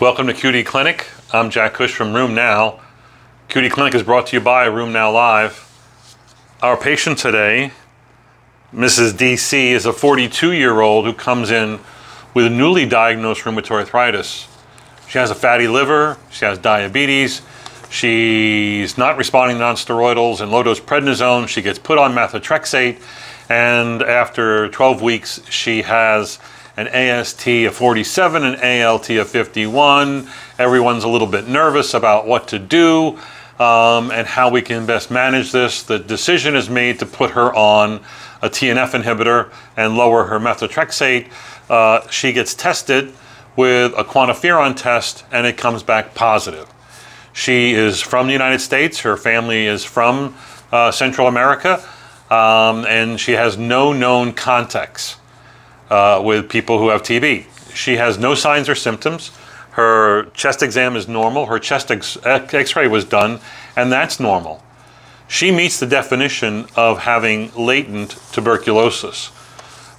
Welcome to QD Clinic. I'm Jack Cush from RheumNow. QD Clinic is brought to you by RheumNow Live. Our patient today, Mrs. DC, is a 42 year old who comes in with newly diagnosed rheumatoid arthritis. She has a fatty liver, she has diabetes, she's not responding to nonsteroidals and low dose prednisone. She gets put on methotrexate, and after 12 weeks, she has an AST of 47, an ALT of 51. Everyone's a little bit nervous about what to do um, and how we can best manage this. The decision is made to put her on a TNF inhibitor and lower her methotrexate. Uh, she gets tested with a quantiferon test and it comes back positive. She is from the United States, her family is from uh, Central America, um, and she has no known contacts uh, with people who have TB. She has no signs or symptoms. Her chest exam is normal. Her chest x ray was done, and that's normal. She meets the definition of having latent tuberculosis.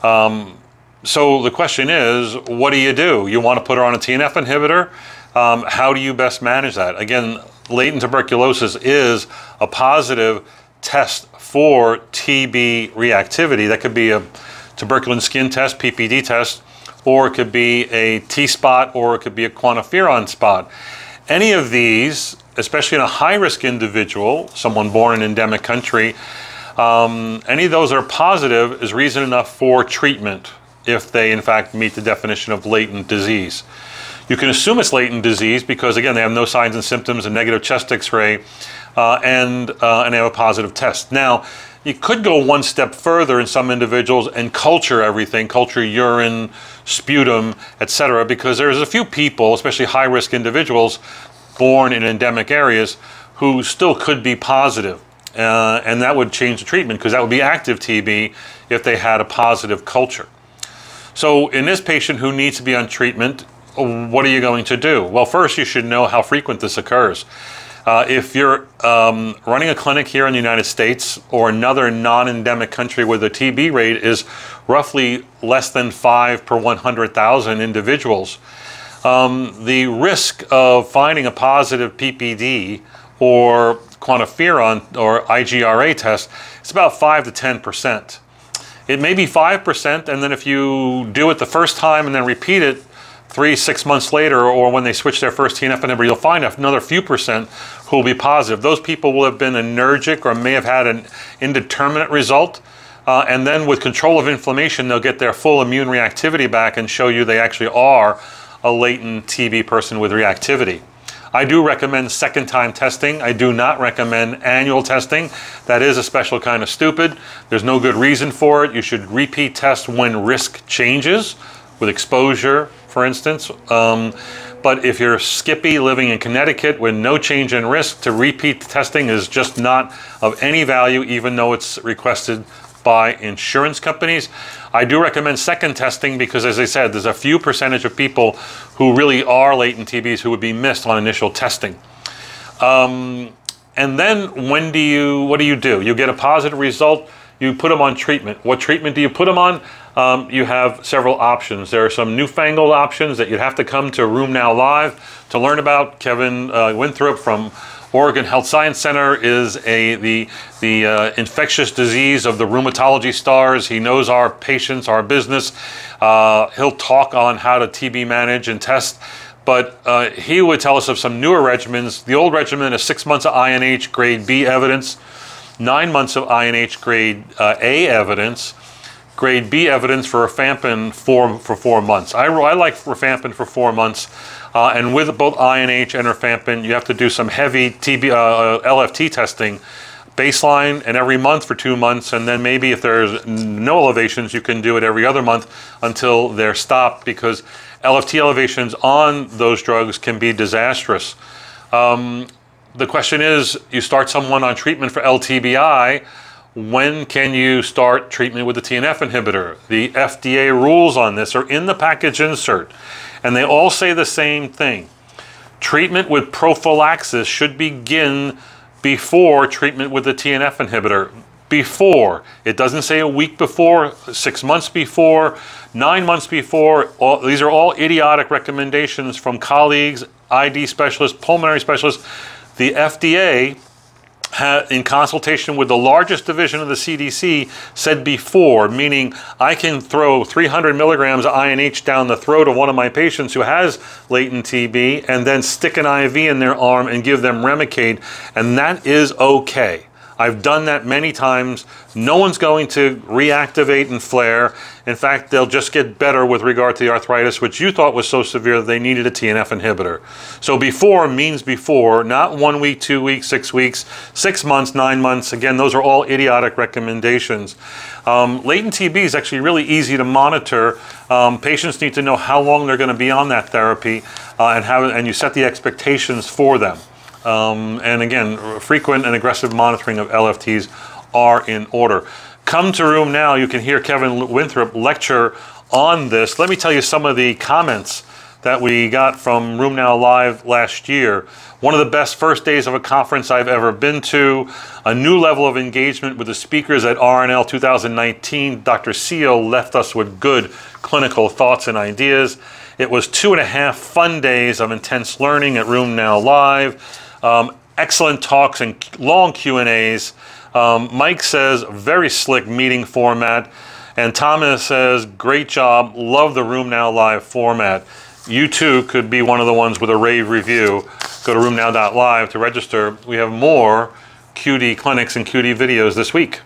Um, so the question is, what do you do? You want to put her on a TNF inhibitor? Um, how do you best manage that? Again, latent tuberculosis is a positive test for TB reactivity. That could be a tuberculin skin test, PPD test, or it could be a T spot, or it could be a quantiferon spot. Any of these, especially in a high risk individual, someone born in an endemic country, um, any of those that are positive is reason enough for treatment if they in fact meet the definition of latent disease. You can assume it's latent disease because again they have no signs and symptoms, a negative chest X-ray, uh, and uh, and they have a positive test. Now, you could go one step further in some individuals and culture everything, culture urine, sputum, etc. Because there's a few people, especially high-risk individuals, born in endemic areas, who still could be positive. Uh, and that would change the treatment because that would be active TB if they had a positive culture. So, in this patient who needs to be on treatment, what are you going to do? Well, first, you should know how frequent this occurs. Uh, if you're um, running a clinic here in the United States or another non endemic country where the TB rate is roughly less than 5 per 100,000 individuals, um, the risk of finding a positive PPD or quantiferon or IGRA test, is about 5 to 10 percent. It may be 5%, and then if you do it the first time and then repeat it three, six months later, or when they switch their first TNF inhibitor, you'll find another few percent who will be positive. Those people will have been anergic or may have had an indeterminate result. Uh, and then with control of inflammation, they'll get their full immune reactivity back and show you they actually are a latent TB person with reactivity. I do recommend second time testing. I do not recommend annual testing. That is a special kind of stupid. There's no good reason for it. You should repeat test when risk changes with exposure, for instance. Um, but if you're Skippy living in Connecticut with no change in risk, to repeat testing is just not of any value, even though it's requested by insurance companies. I do recommend second testing because, as I said, there's a few percentage of people who really are latent TBs who would be missed on initial testing. Um, and then when do you, what do you do? You get a positive result, you put them on treatment. What treatment do you put them on? Um, you have several options. There are some newfangled options that you'd have to come to RheumNow Live to learn about. Kevin uh, Winthrop from Oregon Health Science Center is a the the uh, infectious disease of the rheumatology stars. He knows our patients, our business. Uh, he'll talk on how to TB manage and test. But uh, he would tell us of some newer regimens. The old regimen is six months of INH grade B evidence, nine months of INH grade uh, A evidence, grade B evidence for rifampin for, for four months. I, I like rifampin for four months. Uh, and with both INH and rifampin, you have to do some heavy TB, uh, LFT testing, baseline and every month for two months. And then maybe if there's no elevations, you can do it every other month until they're stopped because LFT elevations on those drugs can be disastrous. Um, the question is you start someone on treatment for LTBI when can you start treatment with the TNF inhibitor? The FDA rules on this are in the package insert, and they all say the same thing. Treatment with prophylaxis should begin before treatment with the TNF inhibitor. before. It doesn't say a week before, six months before, nine months before. All, these are all idiotic recommendations from colleagues, ID specialists, pulmonary specialists. The FDA in consultation with the largest division of the CDC, said before, meaning I can throw 300 milligrams of INH down the throat of one of my patients who has latent TB and then stick an IV in their arm and give them Remicade, and that is okay. I've done that many times. No one's going to reactivate and flare. In fact, they'll just get better with regard to the arthritis, which you thought was so severe that they needed a TNF inhibitor. So before means before, not one week, two weeks, six weeks, six months, nine months. Again, those are all idiotic recommendations. Um, latent TB is actually really easy to monitor. Um, patients need to know how long they're going to be on that therapy, uh, and how, and you set the expectations for them. Um, and again, frequent and aggressive monitoring of LFTs are in order. Come to RheumNow. You can hear Kevin Winthrop lecture on this. Let me tell you some of the comments that we got from RheumNow Live last year. One of the best first days of a conference I've ever been to. A new level of engagement with the speakers at RNL 2019. Dr. Seal left us with good clinical thoughts and ideas. It was two and a half fun days of intense learning at RheumNow Live. Um, excellent talks and long Q and A's. Um, Mike says very slick meeting format, and Thomas says great job. Love the RheumNow Live format. You too could be one of the ones with a rave review. Go to rheumnow.live to register. We have more QD clinics and QD videos this week.